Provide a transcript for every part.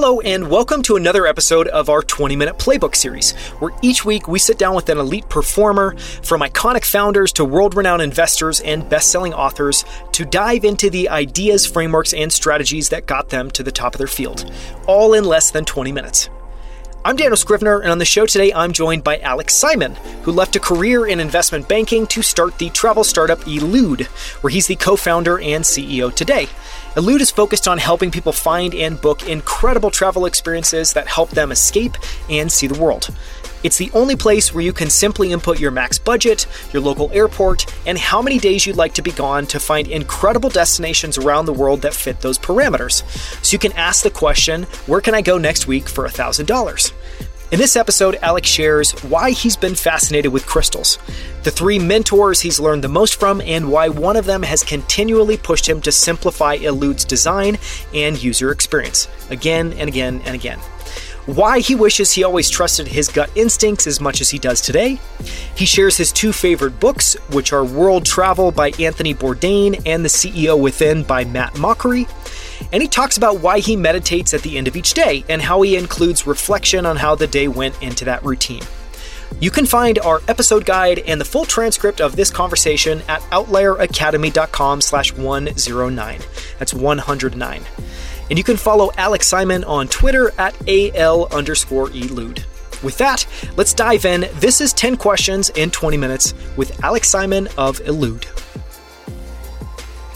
Hello, and welcome to another episode of our 20 minute playbook series, where each week we sit down with an elite performer, from iconic founders to world renowned investors and best selling authors, to dive into the ideas, frameworks, and strategies that got them to the top of their field, all in less than 20 minutes. I'm Daniel Scrivner, and on the show today, I'm joined by Alex Simon, who left a career in investment banking to start the travel startup Elude, where he's the co founder and CEO today. Elude is focused on helping people find and book incredible travel experiences that help them escape and see the world. It's the only place where you can simply input your max budget, your local airport, and how many days you'd like to be gone to find incredible destinations around the world that fit those parameters. So you can ask the question, where can I go next week for $1,000? In this episode, Alex shares why he's been fascinated with crystals, the three mentors he's learned the most from, and why one of them has continually pushed him to simplify Elude's design and user experience again and again and again. Why he wishes he always trusted his gut instincts as much as he does today. He shares his two favorite books, which are World Travel by Anthony Bourdain and The CEO Within by Matt Mochary and he talks about why he meditates at the end of each day and how he includes reflection on how the day went into that routine. You can find our episode guide and the full transcript of this conversation at outlieracademy.com slash 109. That's 109. And you can follow Alex Simon on Twitter at AL underscore elude. With that, let's dive in. This is 10 questions in 20 minutes with Alex Simon of Elude.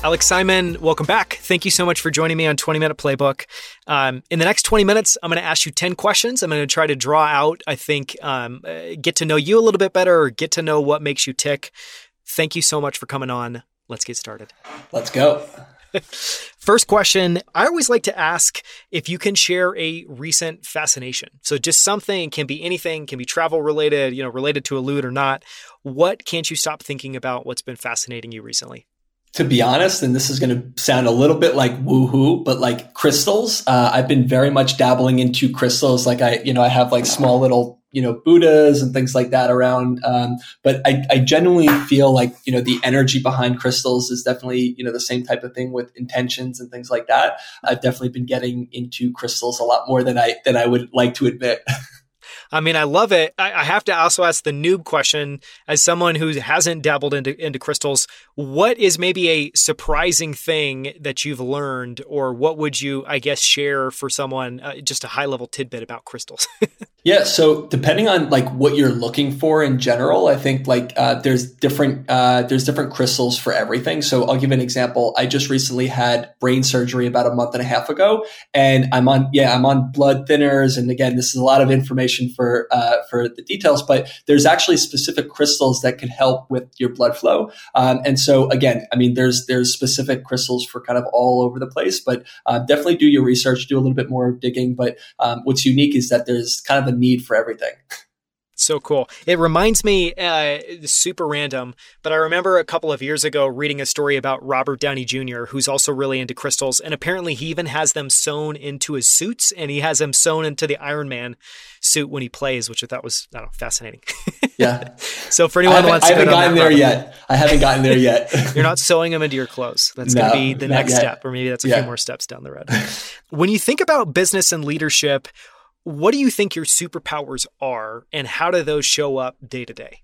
Alex Simon, welcome back. Thank you so much for joining me on 20 Minute Playbook. Um, in the next 20 minutes, I'm going to ask you 10 questions. I'm going to try to draw out, I think, um, uh, get to know you a little bit better or get to know what makes you tick. Thank you so much for coming on. Let's get started. Let's go. First question I always like to ask if you can share a recent fascination. So, just something can be anything, can be travel related, you know, related to Elude or not. What can't you stop thinking about? What's been fascinating you recently? To be honest, and this is going to sound a little bit like woohoo, but like crystals, uh, I've been very much dabbling into crystals. Like I, you know, I have like small little, you know, Buddhas and things like that around. Um, but I, I genuinely feel like, you know, the energy behind crystals is definitely, you know, the same type of thing with intentions and things like that. I've definitely been getting into crystals a lot more than I, than I would like to admit. I mean, I love it. I, have to also ask the noob question as someone who hasn't dabbled into, into crystals, what is maybe a surprising thing that you've learned, or what would you, I guess, share for someone, uh, just a high level tidbit about crystals? yeah. So depending on like what you're looking for in general, I think like uh, there's different, uh, there's different crystals for everything. So I'll give an example. I just recently had brain surgery about a month and a half ago and I'm on, yeah, I'm on blood thinners. And again, this is a lot of information for uh, for the details, but there's actually specific crystals that can help with your blood flow. Um, and so again, I mean, there's there's specific crystals for kind of all over the place, but uh, definitely do your research, do a little bit more digging. But um, what's unique is that there's kind of a need for everything. So cool. It reminds me, uh, super random, but I remember a couple of years ago reading a story about Robert Downey Jr., who's also really into crystals. And apparently he even has them sewn into his suits and he has them sewn into the Iron Man suit when he plays, which I thought was, I don't know, fascinating. Yeah. so for anyone who wants to I haven't gotten there yet. I haven't gotten there yet. You're not sewing them into your clothes. That's no, going to be the next yet. step, or maybe that's a yeah. few more steps down the road. when you think about business and leadership, what do you think your superpowers are and how do those show up day to day?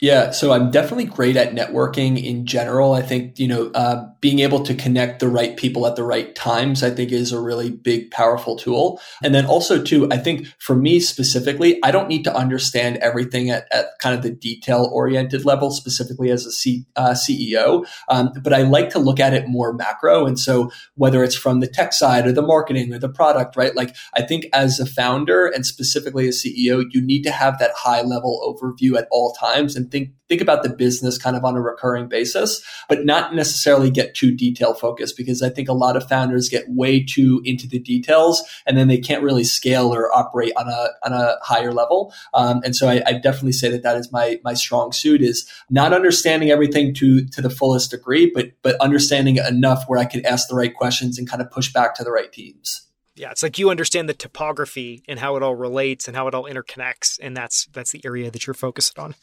Yeah, so I'm definitely great at networking in general. I think, you know, uh, being able to connect the right people at the right times, I think is a really big, powerful tool. And then also, too, I think for me specifically, I don't need to understand everything at, at kind of the detail oriented level, specifically as a C, uh, CEO. Um, but I like to look at it more macro. And so whether it's from the tech side or the marketing or the product, right? Like I think as a founder and specifically a CEO, you need to have that high level overview at all times and think think about the business kind of on a recurring basis, but not necessarily get too detail focused because I think a lot of founders get way too into the details and then they can't really scale or operate on a on a higher level. Um, and so I, I definitely say that that is my my strong suit is not understanding everything to to the fullest degree, but but understanding enough where I can ask the right questions and kind of push back to the right teams. Yeah, it's like you understand the topography and how it all relates and how it all interconnects, and that's that's the area that you're focused on.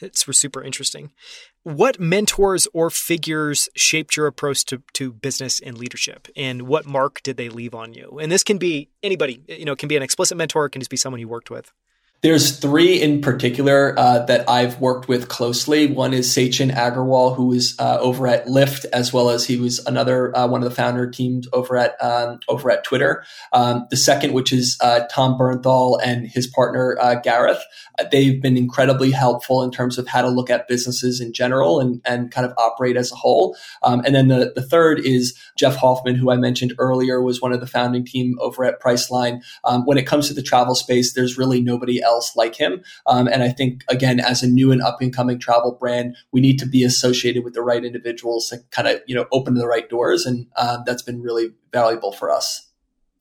It's super interesting. What mentors or figures shaped your approach to, to business and leadership, and what mark did they leave on you? And this can be anybody. You know, it can be an explicit mentor, it can just be someone you worked with. There's three in particular uh, that I've worked with closely. One is Sachin Agarwal, who is uh, over at Lyft, as well as he was another uh, one of the founder teams over at um, over at Twitter. Um, the second, which is uh, Tom Bernthal and his partner uh, Gareth. Uh, they've been incredibly helpful in terms of how to look at businesses in general and and kind of operate as a whole. Um, and then the the third is Jeff Hoffman, who I mentioned earlier, was one of the founding team over at Priceline. Um, when it comes to the travel space, there's really nobody else else like him. Um, and I think, again, as a new and up and coming travel brand, we need to be associated with the right individuals to kind of, you know, open the right doors. And um, that's been really valuable for us.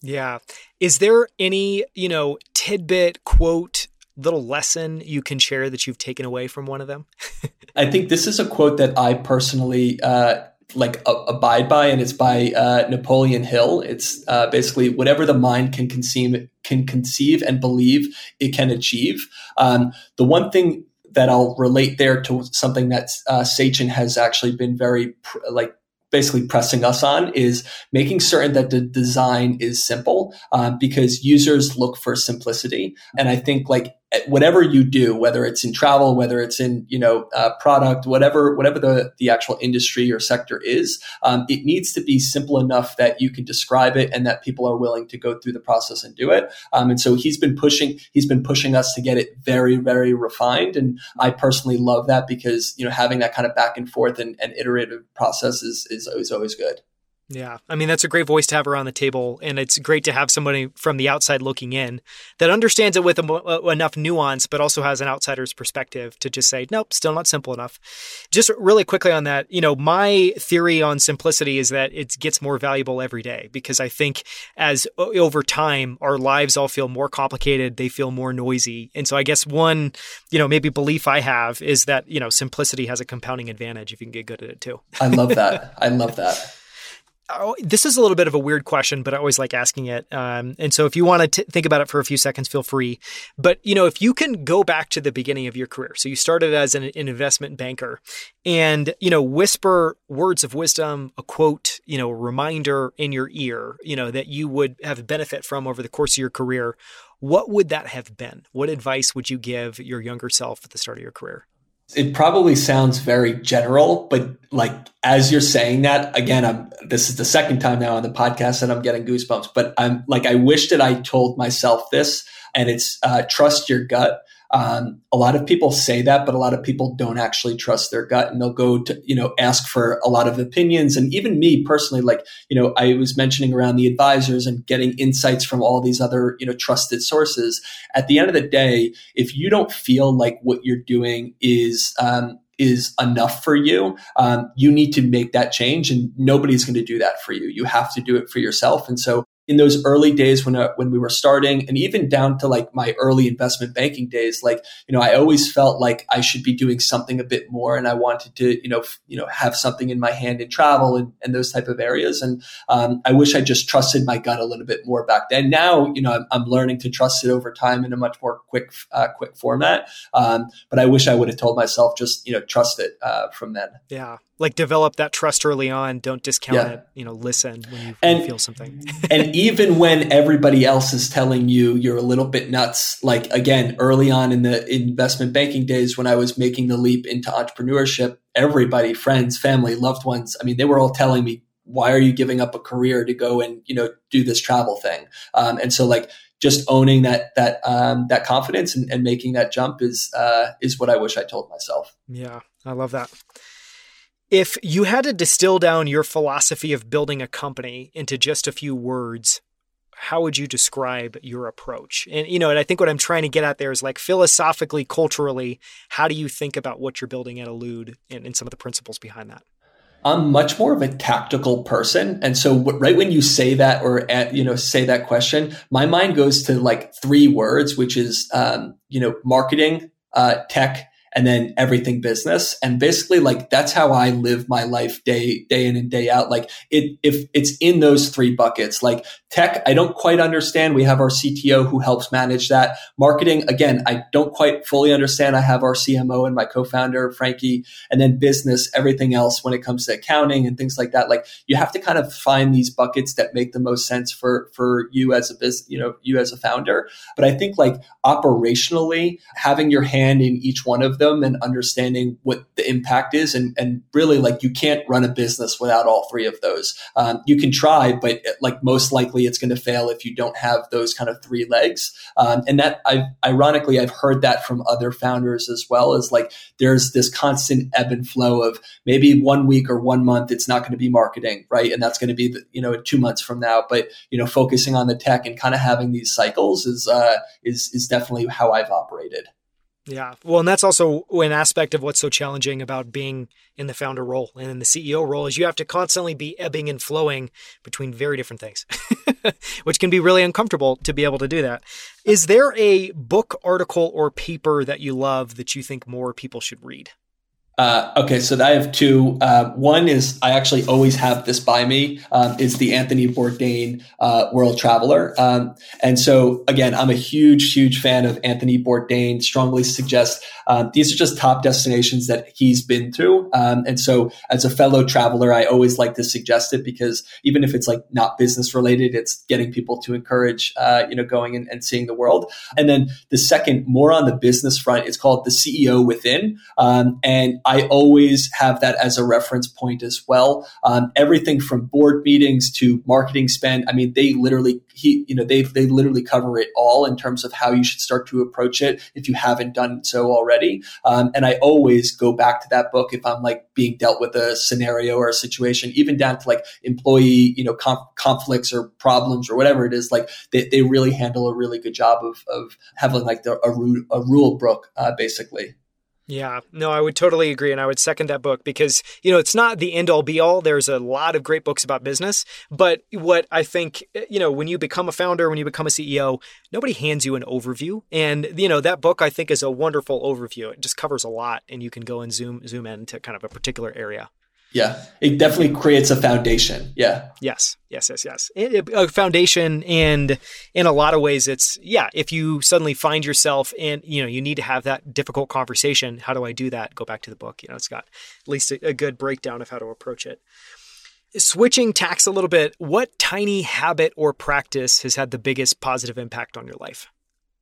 Yeah. Is there any, you know, tidbit, quote, little lesson you can share that you've taken away from one of them? I think this is a quote that I personally uh, like abide by, and it's by uh, Napoleon Hill. It's uh, basically whatever the mind can conceive, can conceive and believe it can achieve. Um, the one thing that I'll relate there to something that uh, Sachin has actually been very pr- like basically pressing us on is making certain that the design is simple um, because users look for simplicity and i think like whatever you do, whether it's in travel, whether it's in you know uh, product, whatever whatever the the actual industry or sector is, um, it needs to be simple enough that you can describe it and that people are willing to go through the process and do it. Um, and so he's been pushing he's been pushing us to get it very very refined, and I personally love that because you know having that kind of back and forth and, and iterative process is, is is always good. Yeah. I mean, that's a great voice to have around the table. And it's great to have somebody from the outside looking in that understands it with a, uh, enough nuance, but also has an outsider's perspective to just say, nope, still not simple enough. Just really quickly on that, you know, my theory on simplicity is that it gets more valuable every day because I think as over time, our lives all feel more complicated, they feel more noisy. And so I guess one, you know, maybe belief I have is that, you know, simplicity has a compounding advantage if you can get good at it too. I love that. I love that. Oh, this is a little bit of a weird question, but I always like asking it. Um, and so if you want to think about it for a few seconds, feel free. But, you know, if you can go back to the beginning of your career, so you started as an, an investment banker and, you know, whisper words of wisdom, a quote, you know, a reminder in your ear, you know, that you would have benefit from over the course of your career, what would that have been? What advice would you give your younger self at the start of your career? It probably sounds very general, but like as you're saying that, again, I'm this is the second time now on the podcast that I'm getting goosebumps. But I'm like, I wish that I told myself this, and it's uh, trust your gut. Um, a lot of people say that, but a lot of people don't actually trust their gut and they'll go to, you know, ask for a lot of opinions. And even me personally, like, you know, I was mentioning around the advisors and getting insights from all these other, you know, trusted sources. At the end of the day, if you don't feel like what you're doing is, um, is enough for you, um, you need to make that change, and nobody's going to do that for you. You have to do it for yourself. And so, in those early days when uh, when we were starting and even down to like my early investment banking days like you know I always felt like I should be doing something a bit more and I wanted to you know f- you know have something in my hand in travel and, and those type of areas. And um, I wish I just trusted my gut a little bit more back then. Now you know I'm, I'm learning to trust it over time in a much more quick uh, quick format. Um, but I wish I would have told myself just you know trust it uh, from then. Yeah like develop that trust early on. Don't discount yeah. it. You know, listen when you, and, feel something. and even when everybody else is telling you you're a little bit nuts, like again, early on in the investment banking days when I was making the leap into entrepreneurship, everybody, friends, family, loved ones, I mean, they were all telling me, why are you giving up a career to go and, you know, do this travel thing? Um, and so like, just owning that that um, that confidence and, and, making that jump is uh, is what I wish I told myself. Yeah, I love that. If you had to distill down your philosophy of building a company into just a few words, how would you describe your approach? And you know, and I think what I'm trying to get at there is like philosophically, culturally, how do you think about what you're building at Elude and, and some of the principles behind that? I'm much more of a tactical person, and so right when you say that or at, you know say that question, my mind goes to like three words, which is um, you know marketing, uh, tech, and then everything business. And basically like that's how I live my life day, day in and day out. Like it, if it's in those three buckets, like tech, I don't quite understand. We have our CTO who helps manage that. Marketing, again, I don't quite fully understand. I have our CMO and my co-founder, Frankie, and then business, everything else when it comes to accounting and things like that. Like you have to kind of find these buckets that make the most sense for, for you as a business, you know, you as a founder. But I think like operationally, having your hand in each one of them and understanding what the impact is, and, and really like you can't run a business without all three of those. Um, you can try, but like most likely it's going to fail if you don't have those kind of three legs. Um, and that I've ironically, I've heard that from other founders as well as like there's this constant ebb and flow of maybe one week or one month, it's not going to be marketing, right? And that's going to be, the, you know, two months from now, but, you know, focusing on the tech and kind of having these cycles is, uh, is, is definitely how I've operated. Yeah. Well, and that's also an aspect of what's so challenging about being in the founder role and in the CEO role is you have to constantly be ebbing and flowing between very different things, which can be really uncomfortable to be able to do that. Is there a book, article, or paper that you love that you think more people should read? Uh, okay, so I have two. Uh, one is I actually always have this by me. Um, is the Anthony Bourdain uh, World Traveler, um, and so again, I'm a huge, huge fan of Anthony Bourdain. Strongly suggest um, these are just top destinations that he's been to, um, and so as a fellow traveler, I always like to suggest it because even if it's like not business related, it's getting people to encourage, uh, you know, going and, and, seeing the world. And then the second, more on the business front, it's called the CEO Within, um, and I always have that as a reference point as well. Um, everything from board meetings to marketing spend. I mean, they literally, he, you know, they they literally cover it all in terms of how you should start to approach it if you haven't done so already. Um, and I always go back to that book if I'm like being dealt with a scenario or a situation, even down to like employee, you know, conf- conflicts or problems or whatever it is. Like they, they really handle a really good job of of having like the, a, ru- a rule book, uh, basically. Yeah, no, I would totally agree. And I would second that book because, you know, it's not the end all be all. There's a lot of great books about business. But what I think, eh, you know, when you become a founder, when you become a CEO, nobody hands you an overview. And, you know, that book I think is a wonderful overview. It just covers a lot and you can go and zoom, zoom in to kind of a particular area. Yeah, it definitely creates a foundation. Yeah. Yes, yes, yes, yes. A foundation, and in a lot of ways, it's yeah. If you suddenly find yourself in, you know, you need to have that difficult conversation. How do I do that? Go back to the book. You know, it's got at least a, a good breakdown of how to approach it. Switching tacks a little bit, what tiny habit or practice has had the biggest positive impact on your life?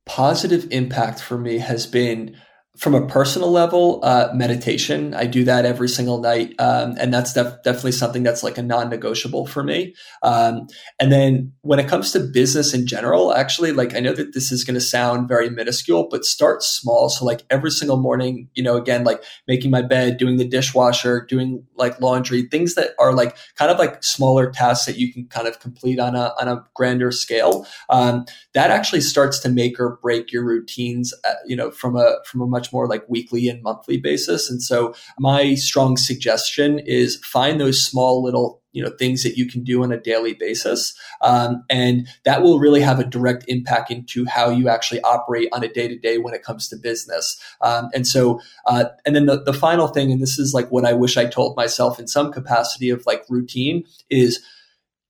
Positive impact for me has been from a personal level, uh, meditation. I do that every single night, um, and that's def- definitely something that's like a non-negotiable for me. Um, and then when it comes to business in general, actually, like I know that this is going to sound very minuscule, but start small. So like every single morning, you know, again, like making my bed, doing the dishwasher, doing like laundry, things that are like kind of like smaller tasks that you can kind of complete on a on a grander scale. Um, that actually starts to make or break your routines, uh, you know, from a from a much much more like weekly and monthly basis. And so my strong suggestion is find those small little you know things that you can do on a daily basis um, and that will really have a direct impact into how you actually operate on a day to day when it comes to business um, and so uh, and then the, the final thing and this is like what i wish i told myself in some capacity of like routine is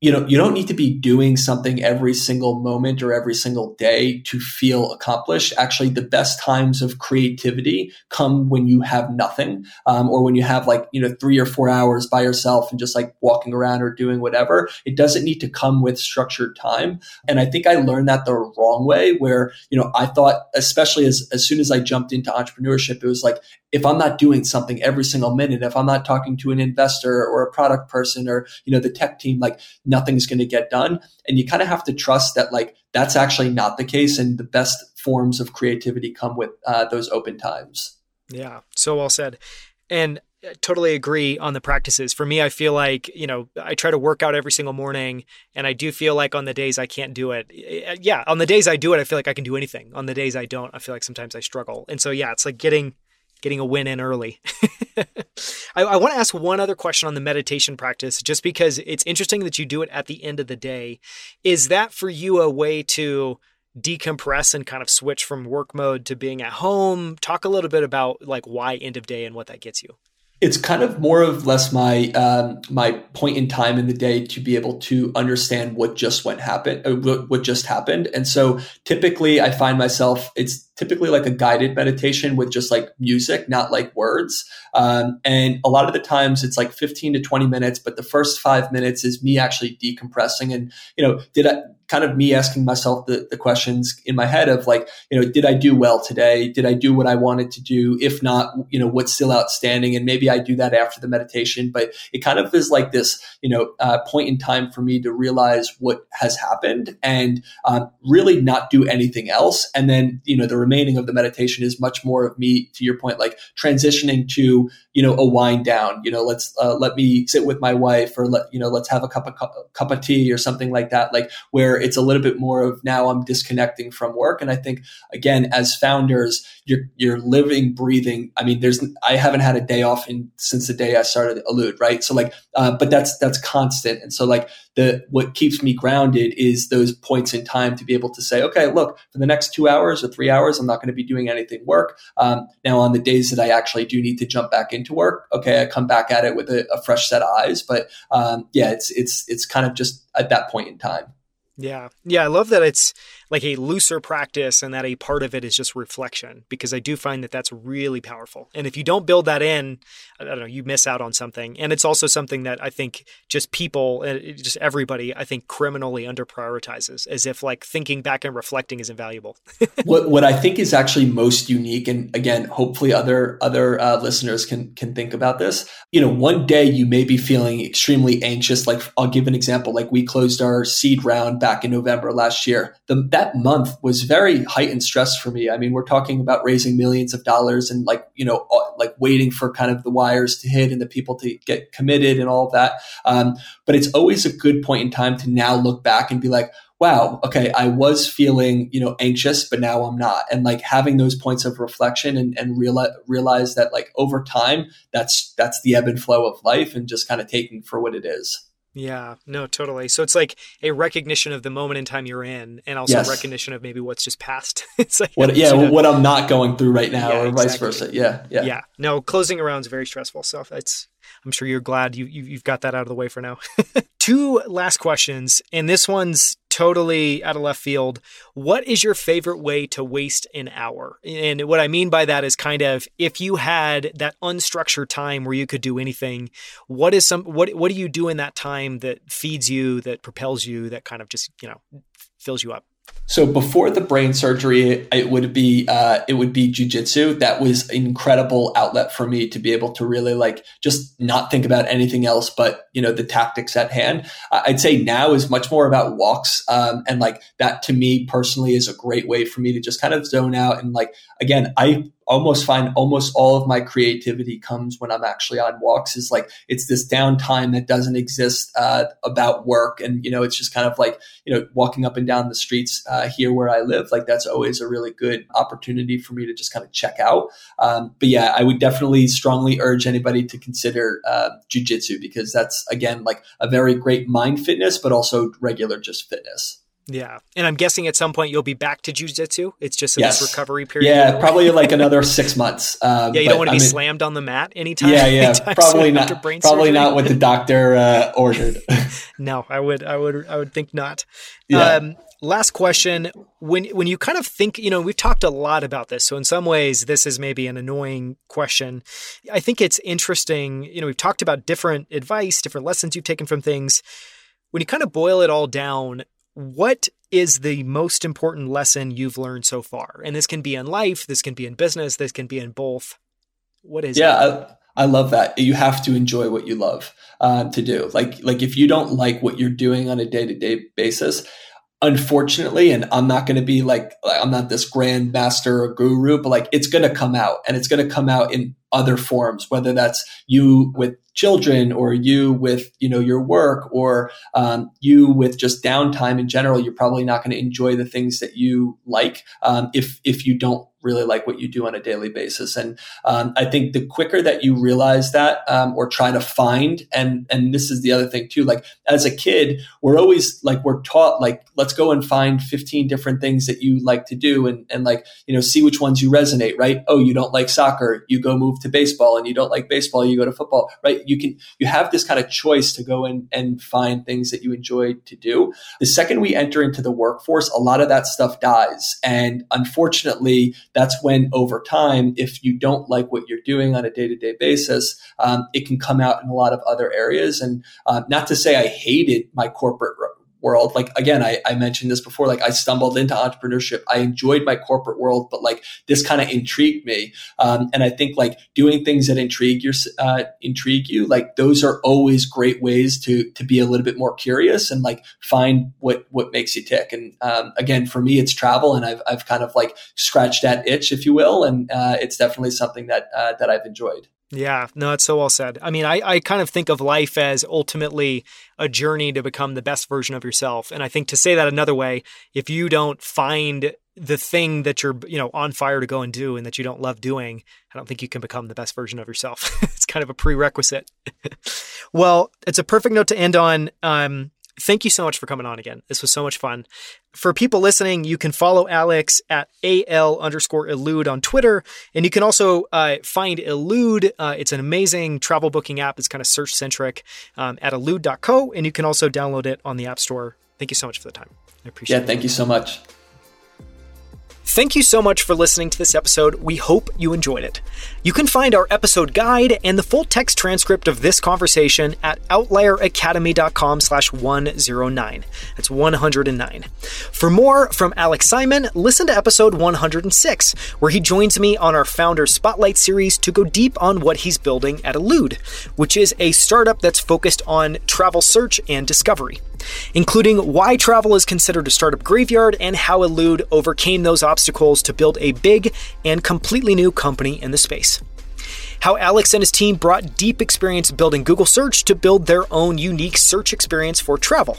you know, you don't need to be doing something every single moment or every single day to feel accomplished. Actually, the best times of creativity come when you have nothing, um, or when you have like, you know, three or four hours by yourself and just like walking around or doing whatever. It doesn't need to come with structured time. And I think I learned that the wrong way where, you know, I thought, especially as, as soon as I jumped into entrepreneurship, it was like, if I'm not doing something every single minute, if I'm not talking to an investor or a product person or, you know, the tech team, like nothing's going to get done. And you kind of have to trust that like that's actually not the case. And the best forms of creativity come with uh, those open times. Yeah. So well said. And I totally agree on the practices. For me, I feel like, you know, I try to work out every single morning and I do feel like on the days I can't do it. Yeah, on the days I do it, I feel like I can do anything. On the days I don't, I feel like sometimes I struggle. And so yeah, it's like getting getting a win in early. I, I want to ask one other question on the meditation practice, just because it's interesting that you do it at the end of the day. Is that for you a way to decompress and kind of switch from work mode to being at home? Talk a little bit about like why end of day and what that gets you it's kind of more of less my um, my point in time in the day to be able to understand what just went happen uh, what just happened. And so typically i find myself it's typically like a guided meditation with just like music not like words. Um, and a lot of the times it's like 15 to 20 minutes but the first five minutes is me actually decompressing. And you know did i kind of me asking myself the, the questions in my head of like, you know, did I do well today? Did I do what I wanted to do? If not, you know, what's still outstanding? And maybe I do that after the meditation. But it kind of is like this, you know, uh, point in time for me to realize what has happened and um, really not do anything else. And then, you know, the remaining of the meditation is much more of me, to your point, like transitioning to, you know, a wind down. You know, let's uh, let me sit with my wife, or let you know, let's have a cup of cup of tea or something like that. Like where it's a little bit more of now I'm disconnecting from work. And I think again, as founders, you're you're living, breathing. I mean, there's I haven't had a day off in since the day I started Elude, right? So like, uh, but that's that's constant. And so like the what keeps me grounded is those points in time to be able to say, okay, look, for the next two hours or three hours, I'm not going to be doing anything work. Um, now on the days that I actually do need to jump back into work, okay, I come back at it with a, a fresh set of eyes. But um, yeah, it's it's it's kind of just at that point in time. Yeah. Yeah. I love that it's like a looser practice and that a part of it is just reflection because I do find that that's really powerful. And if you don't build that in, I don't know, you miss out on something. And it's also something that I think just people, uh, just everybody, I think criminally under prioritizes as if like thinking back and reflecting is invaluable. what, what I think is actually most unique, and again, hopefully other, other uh, listeners can, can think about this. You know, one day you may be feeling extremely anxious. Like I'll give an example, like we closed our seed round back in November last year. The, that that month was very heightened stress for me. I mean, we're talking about raising millions of dollars and like, you know, uh, like waiting for kind of the wires to hit and the people to get committed and all of that. Um, but it's always a good point in time to now look back and be like, wow, okay, I was feeling, you know, anxious, but now I'm not. And like having those points of reflection and, and realize, realize that like over time, that's, that's the ebb and flow of life and just kind of taking for what it is. Yeah, no, totally. So it's like a recognition of the moment in time you're in, and also yes. recognition of maybe what's just past. it's like what, yeah, what I'm not going through right now, yeah, or exactly. vice versa. Yeah, yeah, yeah. No, closing around is very stressful. So it's I'm sure you're glad you, you have got that out of the way for now. Two last questions, and this one's totally out of left field. What is your favorite way to waste an hour? And what I mean by that is kind of if you had that unstructured time where you could do anything, what is some what what do you do in that time that feeds you, that propels you, that kind of just, you know, fills you up? So before the brain surgery, it would be uh, it would be jujitsu. That was incredible outlet for me to be able to really like just not think about anything else but you know the tactics at hand. I'd say now is much more about walks, um, and like that to me personally is a great way for me to just kind of zone out and like again, I almost find almost all of my creativity comes when I'm actually on walks. Is like it's this downtime that doesn't exist uh, about work, and you know it's just kind of like you know walking up and down the streets uh, here where I live. Like that's always a really good opportunity for me to just kind of check out. Um, but yeah, I would definitely strongly urge anybody to consider uh, jujitsu because that's again like a very great mind fitness, but also regular just fitness. Yeah. And I'm guessing at some point you'll be back to jujitsu. It's just in yes. this recovery period. Yeah, probably like another six months. Um, yeah, you don't want to be I mean, slammed on the mat anytime. Yeah, yeah. Anytime probably not. Probably surgery. not what the doctor uh, ordered. no, I would, I would, I would think not. Yeah. Um, last question. When when you kind of think, you know, we've talked a lot about this. So in some ways, this is maybe an annoying question. I think it's interesting. You know, we've talked about different advice, different lessons you've taken from things. When you kind of boil it all down, what is the most important lesson you've learned so far? And this can be in life, this can be in business, this can be in both. What is yeah, it? I, I love that. You have to enjoy what you love uh, to do. Like, like if you don't like what you're doing on a day to day basis, unfortunately, and I'm not going to be like, I'm not this grand master or guru, but like it's going to come out and it's going to come out in other forms, whether that's you with children or you with, you know, your work or um, you with just downtime in general. You're probably not going to enjoy the things that you like um, if, if you don't really like what you do on a daily basis. And um, I think the quicker that you realize that um, or try to find, and and this is the other thing too, like as a kid, we're always like we're taught like let's go and find 15 different things that you like to do and and like you know see which ones you resonate, right? Oh, you don't like soccer, you go move to baseball, and you don't like baseball, you go to football, right? You can you have this kind of choice to go in and find things that you enjoy to do. The second we enter into the workforce, a lot of that stuff dies, and unfortunately that's when over time, if you don't like what you're doing on a day to day basis, um, it can come out in a lot of other areas. And uh, not to say I hated my corporate world. Like again, I, I, mentioned this before. Like I stumbled into entrepreneurship. I enjoyed my corporate world, but like this kind of intrigued me. Um, and I think like doing things that intrigue your uh, intrigue you, like those are always great ways to to be a little bit more curious and like find what what makes you tick. And um, again, for me, it's travel, and I've I've kind of like scratched that itch, if you will, and uh, it's definitely something that uh, that I've enjoyed. Yeah, no, it's so well said. I mean, I, I kind of think of life as ultimately a journey to become the best version of yourself. And I think to say that another way, if you don't find the thing that you're, you know, on fire to go and do and that you don't love doing, I don't think you can become the best version of yourself. it's kind of a prerequisite. well, it's a perfect note to end on. Um, thank you so much for coming on again. This was so much fun. For people listening, you can follow Alex at al underscore elude on Twitter, and you can also uh, find Elude. Uh, it's an amazing travel booking app. It's kind of search centric um, at elude.co, and you can also download it on the App Store. Thank you so much for the time. I appreciate yeah, it. Yeah, thank you so much. Thank you so much for listening to this episode. We hope you enjoyed it. You can find our episode guide and the full text transcript of this conversation at outlieracademy.com slash 109. That's 109. For more from Alex Simon, listen to episode 106, where he joins me on our Founder Spotlight series to go deep on what he's building at Elude, which is a startup that's focused on travel search and discovery including why travel is considered a startup graveyard and how Elude overcame those obstacles to build a big and completely new company in the space how Alex and his team brought deep experience building Google Search to build their own unique search experience for travel.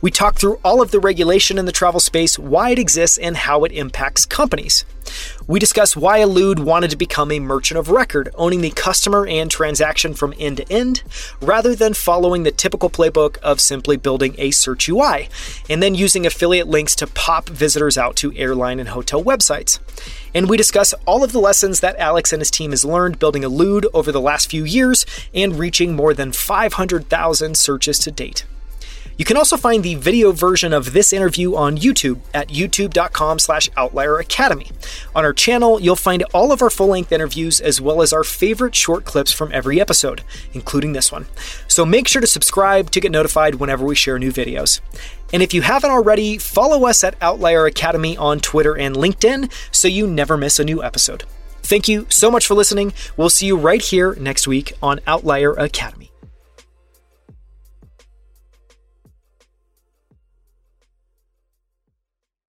We talk through all of the regulation in the travel space, why it exists, and how it impacts companies. We discuss why Elude wanted to become a merchant of record, owning the customer and transaction from end to end, rather than following the typical playbook of simply building a search UI, and then using affiliate links to pop visitors out to airline and hotel websites. And we discuss all of the lessons that Alex and his team has learned building Elude over the last few years and reaching more than 500,000 searches to date. You can also find the video version of this interview on YouTube at youtube.com slash outlier academy. On our channel, you'll find all of our full-length interviews as well as our favorite short clips from every episode, including this one. So make sure to subscribe to get notified whenever we share new videos. And if you haven't already, follow us at Outlier Academy on Twitter and LinkedIn so you never miss a new episode. Thank you so much for listening. We'll see you right here next week on Outlier Academy.